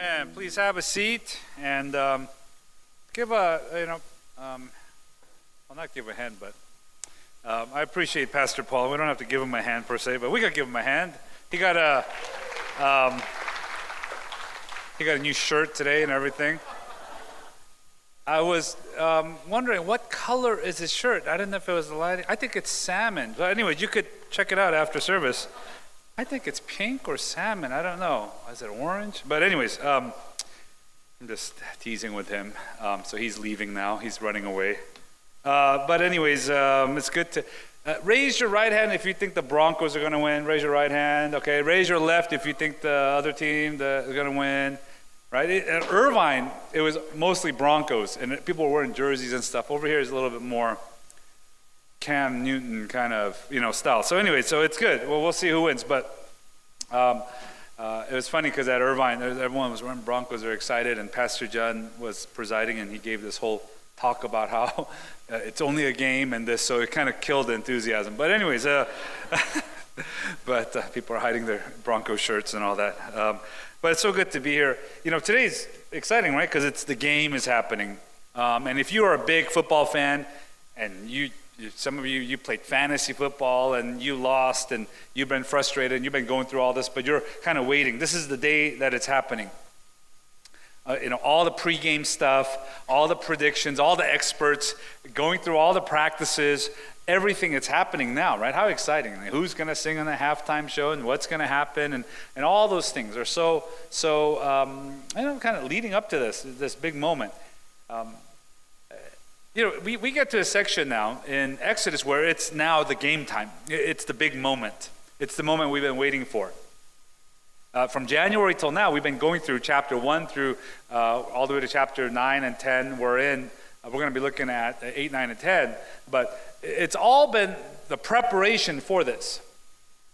Amen. Please have a seat and um, give a, you know, um, I'll not give a hand, but um, I appreciate Pastor Paul. We don't have to give him a hand per se, but we got to give him a hand. He got a, um, he got a new shirt today and everything. I was um, wondering what color is his shirt. I didn't know if it was the lighting. I think it's salmon. But anyways, you could check it out after service. I think it's pink or salmon. I don't know. Is it orange? But anyways, um, I'm just teasing with him. Um, so he's leaving now. He's running away. Uh, but anyways, um, it's good to uh, raise your right hand if you think the Broncos are going to win. Raise your right hand. Okay. Raise your left if you think the other team is going to win. Right. It, at Irvine, it was mostly Broncos, and people were wearing jerseys and stuff. Over here is a little bit more Cam Newton kind of you know style. So anyway, so it's good. Well, we'll see who wins, but um, uh, it was funny because at Irvine, everyone was wearing Broncos. They're excited, and Pastor John was presiding, and he gave this whole talk about how uh, it's only a game and this, so it kind of killed the enthusiasm. But anyways, uh, but uh, people are hiding their Bronco shirts and all that. Um, but it's so good to be here. You know, today's exciting, right? Because it's the game is happening, um, and if you are a big football fan and you some of you, you played fantasy football and you lost and you've been frustrated and you've been going through all this, but you're kind of waiting. This is the day that it's happening. Uh, you know, all the pregame stuff, all the predictions, all the experts, going through all the practices, everything that's happening now, right? How exciting. Who's going to sing on the halftime show and what's going to happen and, and all those things are so, so um, know, kind of leading up to this, this big moment. Um, you know, we, we get to a section now in Exodus where it's now the game time. It's the big moment. It's the moment we've been waiting for. Uh, from January till now, we've been going through chapter 1 through uh, all the way to chapter 9 and 10. We're in, uh, we're going to be looking at 8, 9, and 10. But it's all been the preparation for this.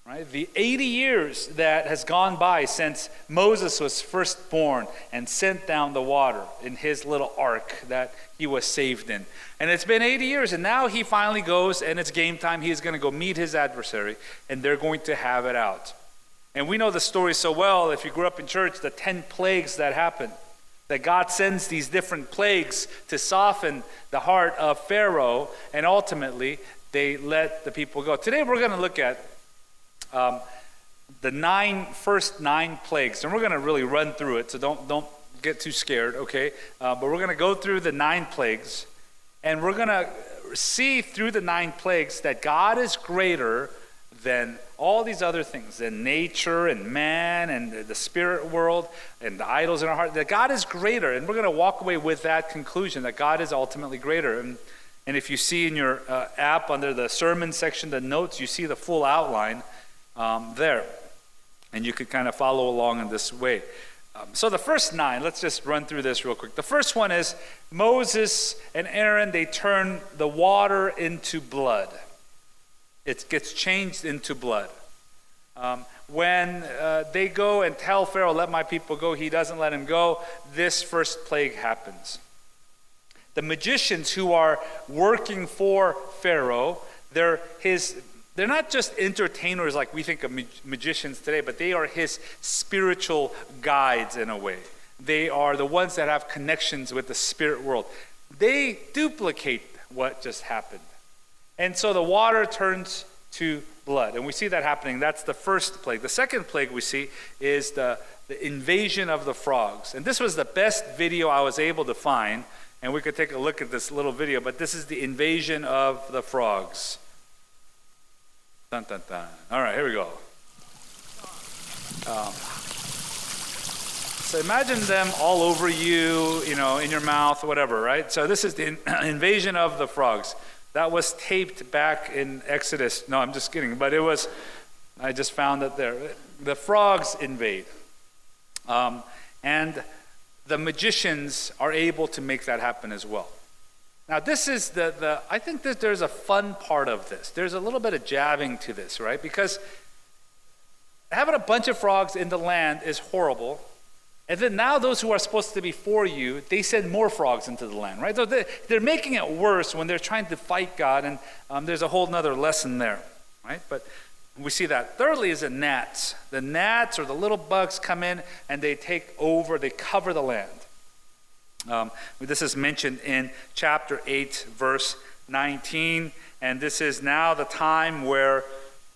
Right? The 80 years that has gone by since Moses was first born and sent down the water in his little ark that he was saved in. And it's been 80 years, and now he finally goes, and it's game time. He's going to go meet his adversary, and they're going to have it out. And we know the story so well, if you grew up in church, the 10 plagues that happened. That God sends these different plagues to soften the heart of Pharaoh, and ultimately they let the people go. Today we're going to look at um, the nine first nine plagues, and we're going to really run through it. So don't don't get too scared, okay? Uh, but we're going to go through the nine plagues, and we're going to see through the nine plagues that God is greater than all these other things, than nature and man and the spirit world and the idols in our heart. That God is greater, and we're going to walk away with that conclusion that God is ultimately greater. And and if you see in your uh, app under the sermon section, the notes, you see the full outline um, there. And you could kind of follow along in this way. Um, so the first nine, let's just run through this real quick. The first one is Moses and Aaron, they turn the water into blood. It gets changed into blood. Um, when uh, they go and tell Pharaoh, let my people go, he doesn't let him go, this first plague happens. The magicians who are working for Pharaoh, they're his they're not just entertainers like we think of magicians today, but they are his spiritual guides in a way. They are the ones that have connections with the spirit world. They duplicate what just happened. And so the water turns to blood. And we see that happening. That's the first plague. The second plague we see is the, the invasion of the frogs. And this was the best video I was able to find. And we could take a look at this little video, but this is the invasion of the frogs. Dun, dun, dun. All right, here we go. Um, so imagine them all over you, you know, in your mouth, whatever, right? So this is the in- invasion of the frogs. That was taped back in Exodus. No, I'm just kidding, but it was, I just found it there. The frogs invade. Um, and the magicians are able to make that happen as well. Now, this is the, the I think that there's a fun part of this. There's a little bit of jabbing to this, right? Because having a bunch of frogs in the land is horrible. And then now those who are supposed to be for you, they send more frogs into the land, right? So they're making it worse when they're trying to fight God, and um, there's a whole other lesson there, right? But We see that. Thirdly, is the gnats. The gnats or the little bugs come in and they take over, they cover the land. Um, this is mentioned in chapter 8, verse 19, and this is now the time where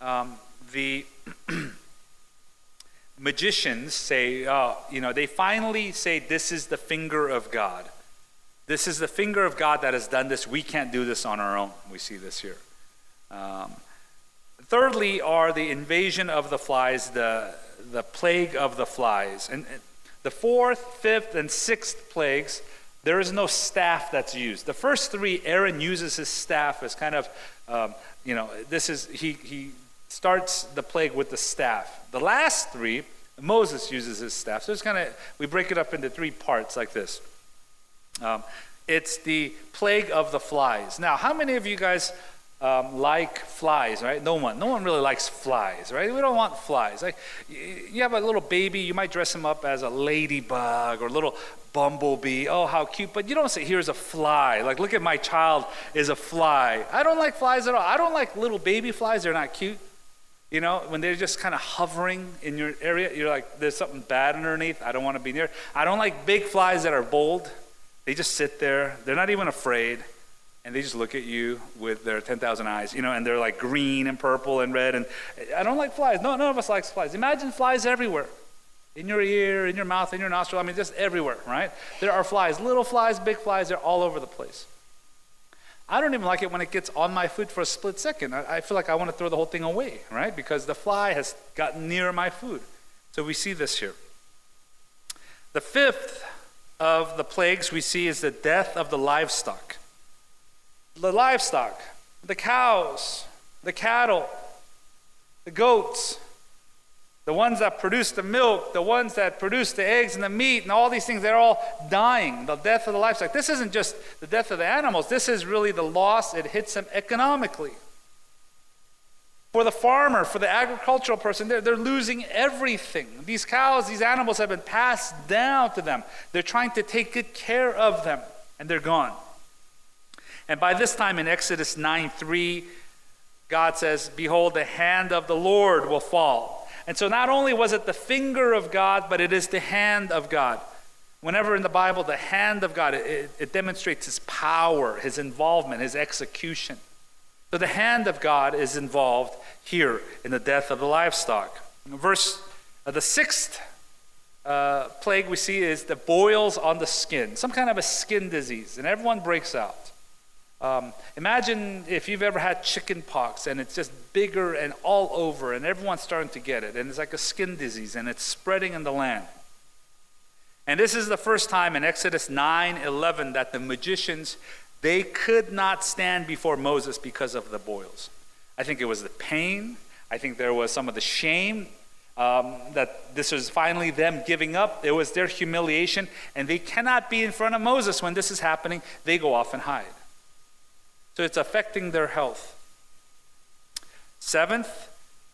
um, the magicians say, uh, you know, they finally say, This is the finger of God. This is the finger of God that has done this. We can't do this on our own. We see this here. Um, thirdly, are the invasion of the flies, the, the plague of the flies. And the fourth, fifth, and sixth plagues, there is no staff that's used. The first three, Aaron uses his staff as kind of, um, you know, this is, he, he starts the plague with the staff. The last three, Moses uses his staff. So it's kind of, we break it up into three parts like this. Um, it's the plague of the flies. Now, how many of you guys um, like flies, right? No one. No one really likes flies, right? We don't want flies. Like, you have a little baby, you might dress him up as a ladybug or a little bumblebee. Oh, how cute. But you don't say, here's a fly. Like, look at my child is a fly. I don't like flies at all. I don't like little baby flies. They're not cute. You know, when they're just kind of hovering in your area, you're like, there's something bad underneath. I don't want to be near. I don't like big flies that are bold. They just sit there. They're not even afraid. And they just look at you with their 10,000 eyes, you know, and they're like green and purple and red. And I don't like flies. No, none of us likes flies. Imagine flies everywhere in your ear, in your mouth, in your nostril. I mean, just everywhere, right? There are flies, little flies, big flies, they're all over the place. I don't even like it when it gets on my food for a split second. I, I feel like I want to throw the whole thing away, right? Because the fly has gotten near my food. So we see this here. The fifth of the plagues we see is the death of the livestock. The livestock, the cows, the cattle, the goats, the ones that produce the milk, the ones that produce the eggs and the meat, and all these things, they're all dying. The death of the livestock. This isn't just the death of the animals, this is really the loss. It hits them economically. For the farmer, for the agricultural person, they're, they're losing everything. These cows, these animals have been passed down to them. They're trying to take good care of them, and they're gone. And by this time in Exodus 9 3, God says, Behold, the hand of the Lord will fall and so not only was it the finger of God, but it is the hand of God. Whenever in the Bible, the hand of God, it, it demonstrates his power, his involvement, his execution. So the hand of God is involved here in the death of the livestock. Verse, uh, the sixth uh, plague we see is the boils on the skin, some kind of a skin disease, and everyone breaks out. Um, imagine if you've ever had chicken pox and it's just bigger and all over, and everyone's starting to get it, and it's like a skin disease and it's spreading in the land. And this is the first time in Exodus 9 11 that the magicians they could not stand before Moses because of the boils. I think it was the pain. I think there was some of the shame um, that this was finally them giving up. It was their humiliation, and they cannot be in front of Moses when this is happening. They go off and hide. So it's affecting their health. Seventh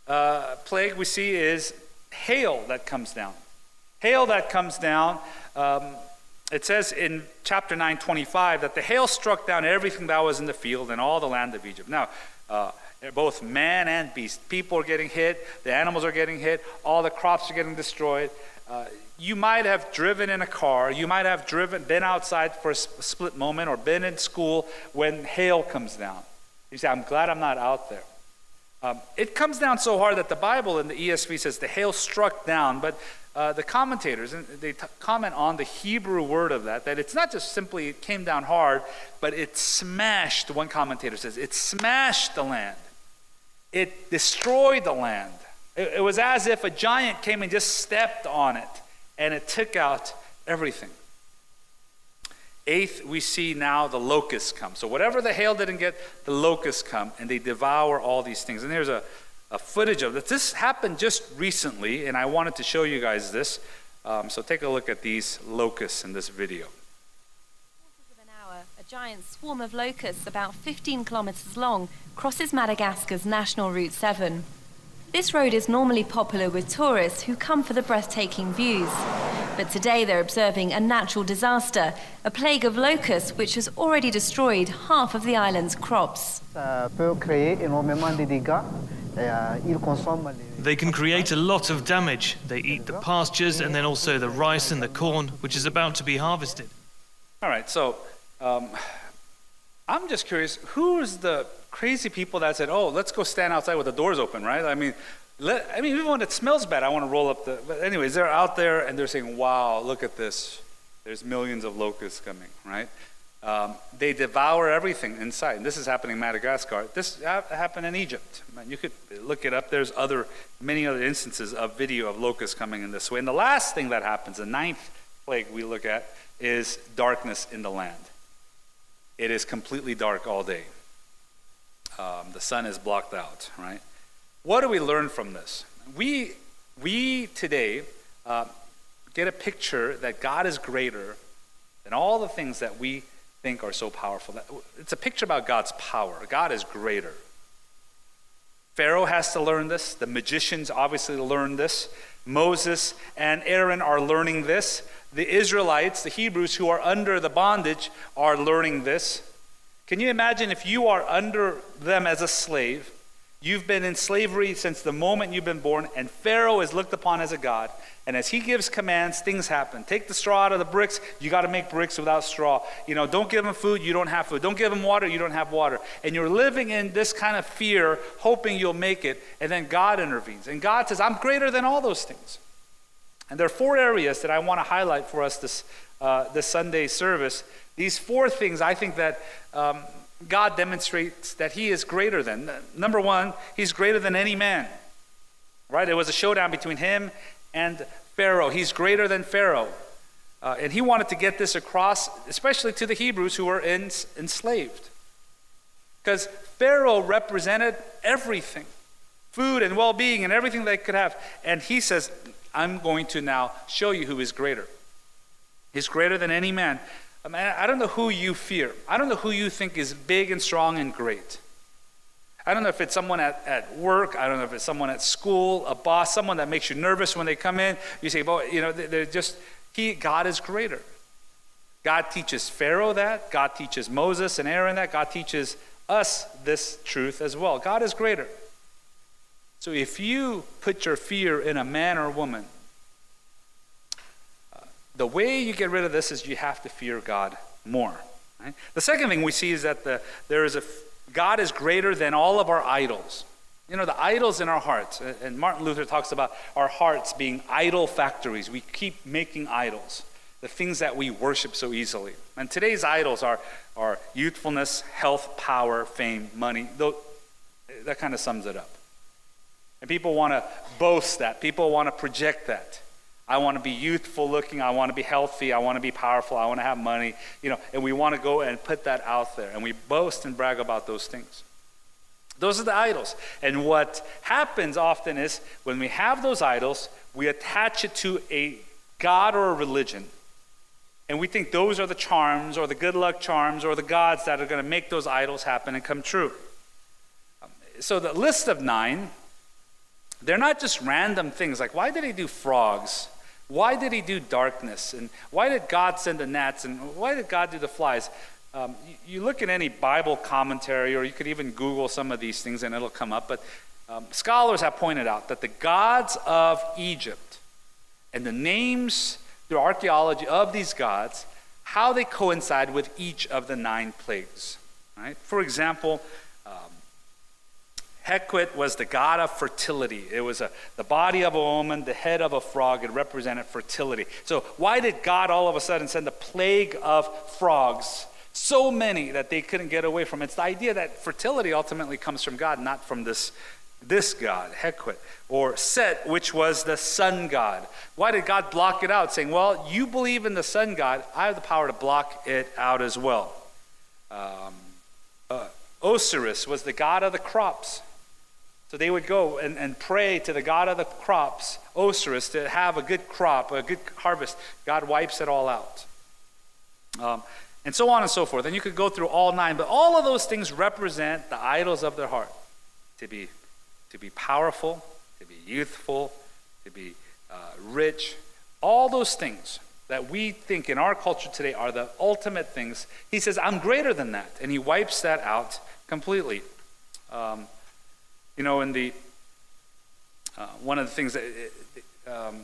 uh, plague we see is hail that comes down. Hail that comes down. Um, it says in chapter 9, 25, that the hail struck down everything that was in the field and all the land of Egypt. Now, uh, both man and beast, people are getting hit, the animals are getting hit, all the crops are getting destroyed. Uh, you might have driven in a car, you might have driven, been outside for a split moment, or been in school when hail comes down. You say, I'm glad I'm not out there. Um, it comes down so hard that the Bible in the ESV says the hail struck down, but uh, the commentators, they t- comment on the Hebrew word of that, that it's not just simply it came down hard, but it smashed, one commentator says, it smashed the land. It destroyed the land. It, it was as if a giant came and just stepped on it and it took out everything. Eighth, we see now the locusts come. So whatever the hail didn't get, the locusts come and they devour all these things. And there's a, a footage of this. This happened just recently, and I wanted to show you guys this. Um, so take a look at these locusts in this video. A giant swarm of locusts, about 15 kilometers long, crosses Madagascar's National Route 7. This road is normally popular with tourists who come for the breathtaking views. But today they're observing a natural disaster, a plague of locusts which has already destroyed half of the island's crops. Ça peut créer énormément de dégâts euh, ils consomment les... They can create a lot of damage. They eat the pastures and then also the rice and the corn, which is about to be harvested. All right, so um, I'm just curious who's the crazy people that said, oh, let's go stand outside with the doors open, right? I mean, let, I mean, even when it smells bad, I want to roll up the. But, anyways, they're out there and they're saying, wow, look at this. There's millions of locusts coming, right? Um, they devour everything inside. And this is happening in Madagascar. This ha- happened in Egypt. You could look it up. There's other, many other instances of video of locusts coming in this way. And the last thing that happens, the ninth plague we look at, is darkness in the land. It is completely dark all day. Um, the sun is blocked out, right? What do we learn from this? We, we today uh, get a picture that God is greater than all the things that we think are so powerful. It's a picture about God's power. God is greater. Pharaoh has to learn this. The magicians obviously learn this. Moses and Aaron are learning this. The Israelites, the Hebrews who are under the bondage, are learning this. Can you imagine if you are under them as a slave? You've been in slavery since the moment you've been born, and Pharaoh is looked upon as a god. And as he gives commands, things happen. Take the straw out of the bricks, you got to make bricks without straw. You know, don't give him food, you don't have food. Don't give him water, you don't have water. And you're living in this kind of fear, hoping you'll make it, and then God intervenes. And God says, I'm greater than all those things. And there are four areas that I want to highlight for us this, uh, this Sunday service. These four things I think that um, God demonstrates that He is greater than. Number one, He's greater than any man. Right? It was a showdown between Him and Pharaoh. He's greater than Pharaoh. Uh, and he wanted to get this across, especially to the Hebrews who were in, enslaved. Because Pharaoh represented everything food and well being and everything they could have. And he says, I'm going to now show you who is greater. He's greater than any man. I, mean, I don't know who you fear. I don't know who you think is big and strong and great. I don't know if it's someone at, at work. I don't know if it's someone at school, a boss, someone that makes you nervous when they come in. You say, well, you know, they're just, he, God is greater. God teaches Pharaoh that. God teaches Moses and Aaron that. God teaches us this truth as well. God is greater. So if you put your fear in a man or a woman, uh, the way you get rid of this is you have to fear God more. Right? The second thing we see is that the, there is a God is greater than all of our idols. You know, the idols in our hearts, and Martin Luther talks about our hearts being idol factories. We keep making idols, the things that we worship so easily. And today's idols are, are youthfulness, health, power, fame, money. Though, That kind of sums it up. And people want to boast that, people want to project that. I want to be youthful looking. I want to be healthy. I want to be powerful. I want to have money. You know, and we want to go and put that out there. And we boast and brag about those things. Those are the idols. And what happens often is when we have those idols, we attach it to a God or a religion. And we think those are the charms or the good luck charms or the gods that are going to make those idols happen and come true. So the list of nine, they're not just random things like why did he do frogs? Why did he do darkness? And why did God send the gnats? And why did God do the flies? Um, you, you, look at any Bible commentary, or you could even Google some of these things and it'll come up. But um, scholars have pointed out that the gods of Egypt and the names through archaeology of these gods, how they coincide with each of the nine plagues. Right? For example, Hecate was the god of fertility. It was a, the body of a woman, the head of a frog. It represented fertility. So, why did God all of a sudden send a plague of frogs? So many that they couldn't get away from. It's the idea that fertility ultimately comes from God, not from this, this god, Hecate. Or Set, which was the sun god. Why did God block it out? Saying, Well, you believe in the sun god, I have the power to block it out as well. Um, uh, Osiris was the god of the crops. So they would go and, and pray to the God of the crops, Osiris, to have a good crop, a good harvest. God wipes it all out. Um, and so on and so forth. And you could go through all nine, but all of those things represent the idols of their heart to be, to be powerful, to be youthful, to be uh, rich. All those things that we think in our culture today are the ultimate things. He says, I'm greater than that. And he wipes that out completely. Um, you know, in the uh, one of the things that um,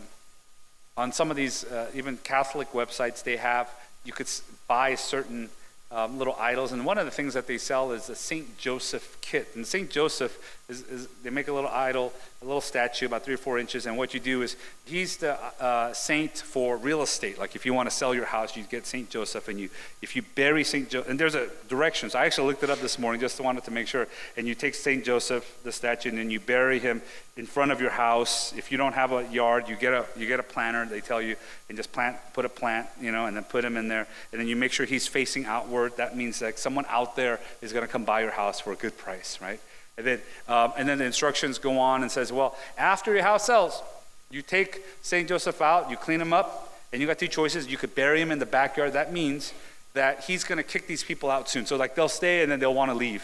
on some of these uh, even Catholic websites they have, you could buy certain um, little idols. And one of the things that they sell is a St. Joseph kit. And St. Joseph is, is, they make a little idol, a little statue about three or four inches. And what you do is, he's the uh, saint for real estate. Like if you want to sell your house, you get St. Joseph. And you, if you bury St. Joseph, and there's a directions. I actually looked it up this morning just wanted to make sure. And you take St. Joseph, the statue, and then you bury him in front of your house. If you don't have a yard, you get a you get a planter. They tell you and just plant, put a plant, you know, and then put him in there. And then you make sure he's facing outward. That means that someone out there is going to come buy your house for a good price, right? And then um, and then the instructions go on and says, well, after your house sells, you take Saint Joseph out, you clean him up, and you got two choices. You could bury him in the backyard. That means that he's going to kick these people out soon. So like they'll stay and then they'll want to leave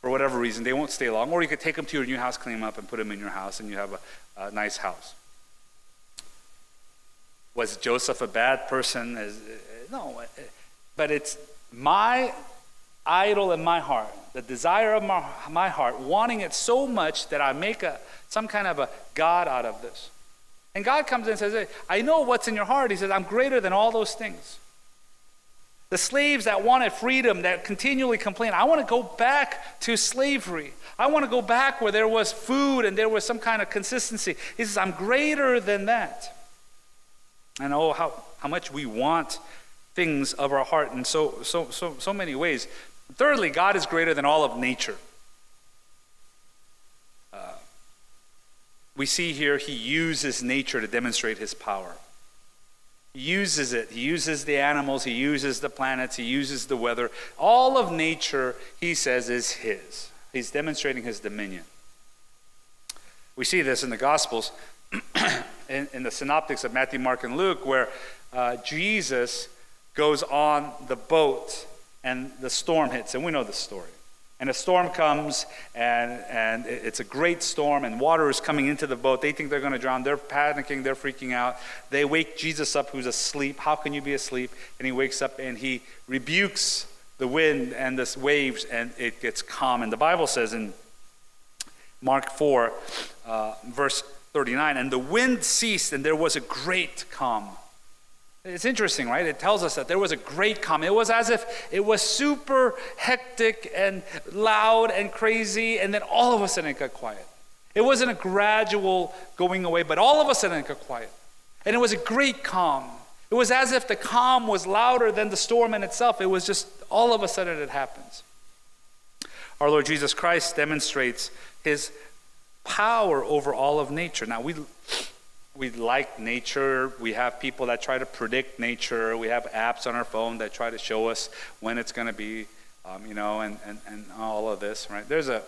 for whatever reason. They won't stay long. Or you could take them to your new house, clean them up, and put them in your house, and you have a, a nice house. Was Joseph a bad person? No, but it's my idol in my heart, the desire of my, my heart, wanting it so much that I make a, some kind of a God out of this. And God comes in and says, hey, I know what's in your heart. He says, I'm greater than all those things. The slaves that wanted freedom, that continually complain, I want to go back to slavery. I want to go back where there was food and there was some kind of consistency. He says, I'm greater than that. And oh, how, how much we want things of our heart in so, so, so, so many ways. Thirdly, God is greater than all of nature. Uh, we see here he uses nature to demonstrate his power. He uses it. He uses the animals, he uses the planets, he uses the weather. All of nature, he says, is his. He's demonstrating his dominion. We see this in the Gospels, in, in, the synoptics of Matthew, Mark, and Luke, where uh, Jesus goes on the boat and the storm hits, and we know the story. And a storm comes, and, and it's a great storm, and water is coming into the boat. They think they're going to drown. They're panicking. They're freaking out. They wake Jesus up, who's asleep. How can you be asleep? And he wakes up and he rebukes the wind and the waves, and it gets calm. And the Bible says in Mark 4, uh, verse 39, and the wind ceased, and there was a great calm. It's interesting, right? It tells us that there was a great calm. It was as if it was super hectic and loud and crazy, and then all of a sudden it got quiet. It wasn't a gradual going away, but all of a sudden it got quiet. And it was a great calm. It was as if the calm was louder than the storm in itself. It was just all of a sudden it happens. Our Lord Jesus Christ demonstrates his power over all of nature. Now, we we like nature. We have people that try to predict nature. We have apps on our phone that try to show us when it's going to be, um, you know, and, and, and all of this, right? There's a,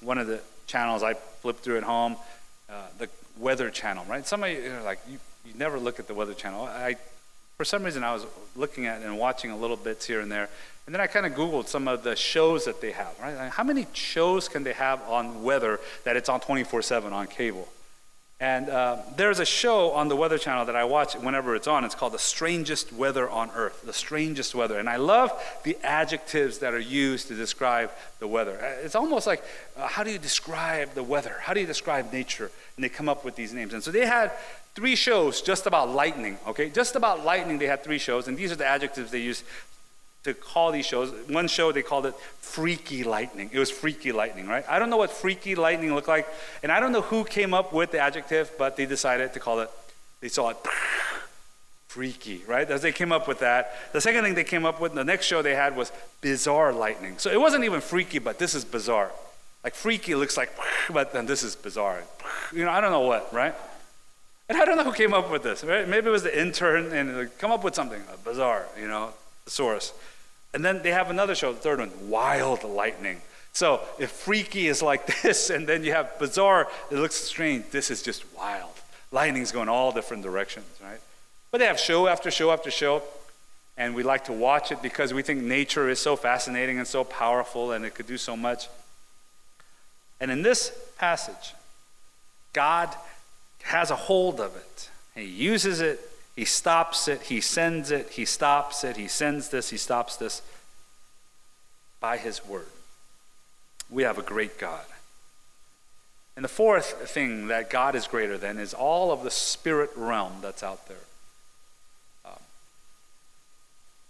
one of the channels I flip through at home, uh, the weather channel, right? Somebody, you know, like, you, you never look at the weather channel. I, for some reason, I was looking at and watching a little bits here and there. And then I kind of Googled some of the shows that they have, right? Like how many shows can they have on weather that it's on 24 7 on cable? And uh, there's a show on the Weather Channel that I watch whenever it's on. It's called The Strangest Weather on Earth. The Strangest Weather. And I love the adjectives that are used to describe the weather. Uh, it's almost like, uh, how do you describe the weather? How do you describe nature? And they come up with these names. And so they had three shows just about lightning, okay? Just about lightning, they had three shows. And these are the adjectives they use to call these shows. One show they called it Freaky Lightning. It was Freaky Lightning, right? I don't know what Freaky Lightning looked like, and I don't know who came up with the adjective, but they decided to call it. They saw it freaky, right? As they came up with that. The second thing they came up with, the next show they had was bizarre lightning. So it wasn't even freaky, but this is bizarre. Like freaky looks like, but then this is bizarre. You know, I don't know what, right? And I don't know who came up with this, right? Maybe it was the intern and uh, come up with something bizarre, you know, thesaurus. And then they have another show, the third one, Wild Lightning. So if freaky is like this, and then you have bizarre, it looks strange, this is just wild. Lightning's going all different directions, right? But they have show after show after show, and we like to watch it because we think nature is so fascinating and so powerful and it could do so much. And in this passage, God has a hold of it. He uses it he stops it, he sends it, he stops it, he sends this, he stops this by his word. We have a great God. And the fourth thing that God is greater than is all of the spirit realm that's out there. Um,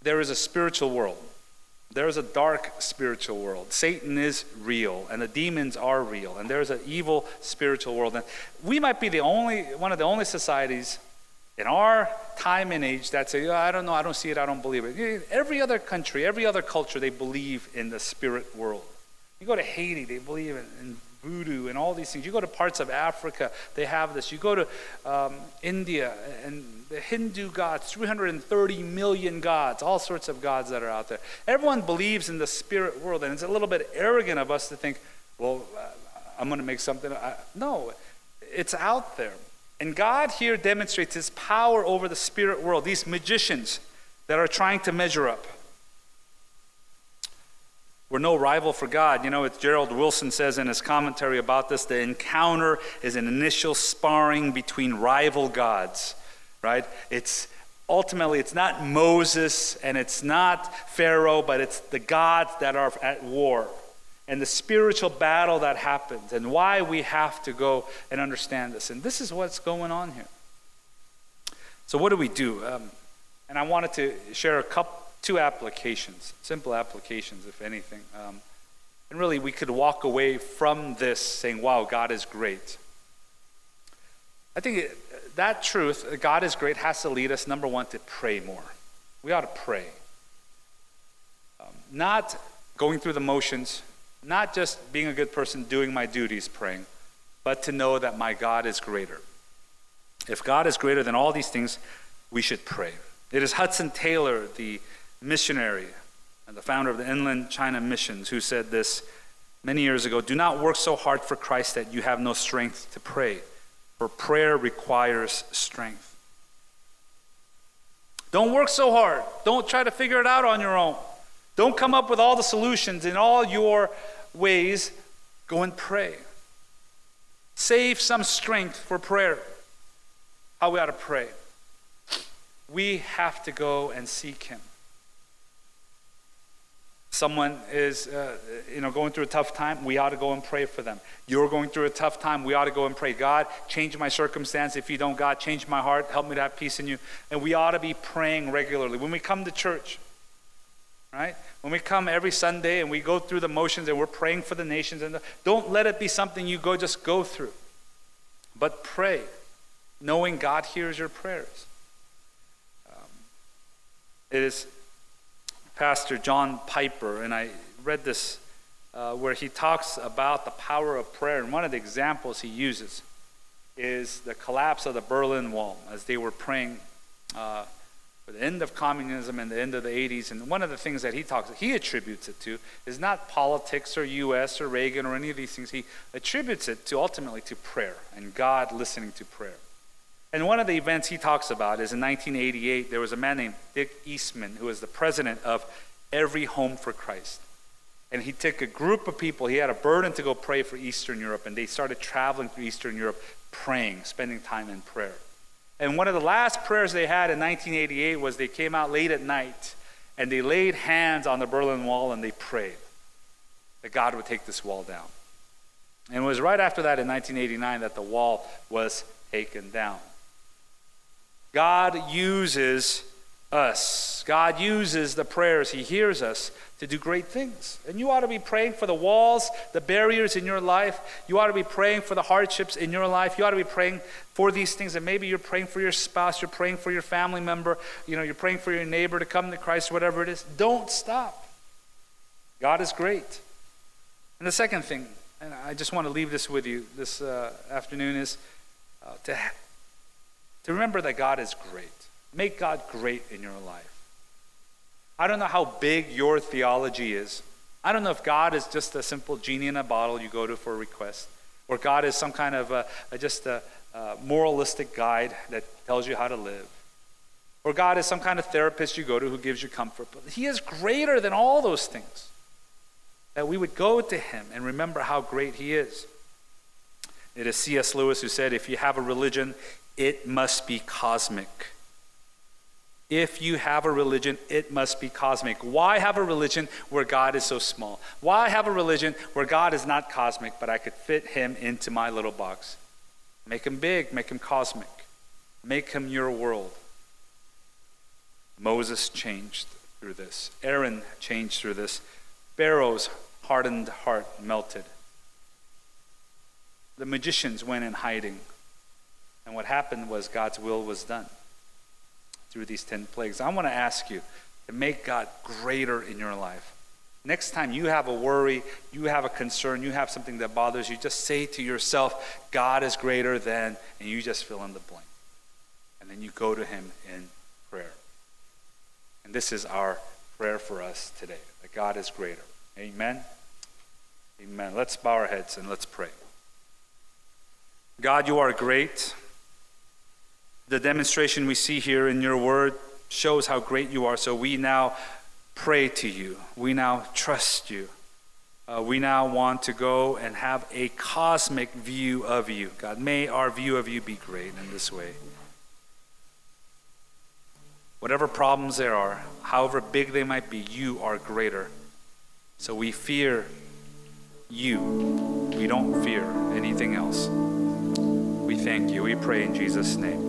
there is a spiritual world. There is a dark spiritual world. Satan is real, and the demons are real, and there's an evil spiritual world. And we might be the only one of the only societies in our time and age that's oh, I don't know, I don't see it, I don't believe it. Every other country, every other culture, they believe in the spirit world. You go to Haiti, they believe in, in voodoo and all these things. You go to parts of Africa, they have this. You go to um, India and the Hindu gods, 330 million gods, all sorts of gods that are out there. Everyone believes in the spirit world, and it's a little bit arrogant of us to think, well, uh, I'm going to make something. I, no, it's out there. And God here demonstrates his power over the spirit world, these magicians that are trying to measure up. We're no rival for God. You know, as Gerald Wilson says in his commentary about this the encounter is an initial sparring between rival gods, right? It's ultimately it's not Moses and it's not Pharaoh, but it's the gods that are at war and the spiritual battle that happens and why we have to go and understand this. And this is what's going on here. So, what do we do? Um, and I wanted to share a couple two applications, simple applications, if anything. Um, and really, we could walk away from this saying, wow, God is great. I think it, that truth, God is great, has to lead us, number one, to pray more. We ought to pray. Um, not going through the motions, not just being a good person, doing my duties, praying, but to know that my God is greater. If God is greater than all these things, we should pray. It is Hudson Taylor, the missionary and the founder of the Inland China Missions, who said this many years ago Do not work so hard for Christ that you have no strength to pray, for prayer requires strength. Don't work so hard. Don't try to figure it out on your own. Don't come up with all the solutions in all your ways. Go and pray. Save some strength for prayer. How we ought to pray. We have to go and seek Him. Someone is uh, you know going through a tough time. We ought to go and pray for them. You're going through a tough time. We ought to go and pray. God change my circumstance. If you don't god change my heart. Help me to have peace in you. And we ought to be praying regularly. When we come to church right when we come every sunday and we go through the motions and we're praying for the nations and the, don't let it be something you go just go through but pray knowing god hears your prayers um, it is Pastor John Piper, and I read this uh, where he talks about the power of prayer. And one of the examples he uses is the collapse of the Berlin Wall as they were praying uh, the end of communism and the end of the 80s. And one of the things that he talks, he attributes it to, is not politics or U.S. or Reagan or any of these things. He attributes it to ultimately to prayer and God listening to prayer. And one of the events he talks about is in 1988, there was a man named Dick Eastman who was the president of Every Home for Christ. And he took a group of people, he had a burden to go pray for Eastern Europe, and they started traveling through Eastern Europe praying, spending time in prayer. And one of the last prayers they had in 1988 was they came out late at night and they laid hands on the Berlin Wall and they prayed that God would take this wall down. And it was right after that in 1989 that the wall was taken down. God uses us. God uses the prayers. He hears us to do great things. And you ought to be praying for the walls, the barriers in your life. You ought to be praying for the hardships in your life. You ought to be praying for these things. And maybe you're praying for your spouse, you're praying for your family member, you know, you're praying for your neighbor to come to Christ, whatever it is. Don't stop. God is great. And the second thing, and I just want to leave this with you this uh, afternoon, is uh, to to remember that God is great. Make God great in your life. I don't know how big your theology is. I don't know if God is just a simple genie in a bottle you go to for a request, or God is some kind of a, a, just a, a moralistic guide that tells you how to live, or God is some kind of therapist you go to who gives you comfort. But He is greater than all those things. That we would go to Him and remember how great He is. It is C.S. Lewis who said, If you have a religion, it must be cosmic. If you have a religion, it must be cosmic. Why have a religion where God is so small? Why have a religion where God is not cosmic, but I could fit him into my little box? Make him big, make him cosmic, make him your world. Moses changed through this, Aaron changed through this, Pharaoh's hardened heart melted. The magicians went in hiding. And what happened was God's will was done through these 10 plagues. I want to ask you to make God greater in your life. Next time you have a worry, you have a concern, you have something that bothers you, just say to yourself, God is greater than, and you just fill in the blank. And then you go to Him in prayer. And this is our prayer for us today that God is greater. Amen. Amen. Let's bow our heads and let's pray. God, you are great. The demonstration we see here in your word shows how great you are. So we now pray to you. We now trust you. Uh, we now want to go and have a cosmic view of you. God, may our view of you be great in this way. Whatever problems there are, however big they might be, you are greater. So we fear you. We don't fear anything else. We thank you. We pray in Jesus' name.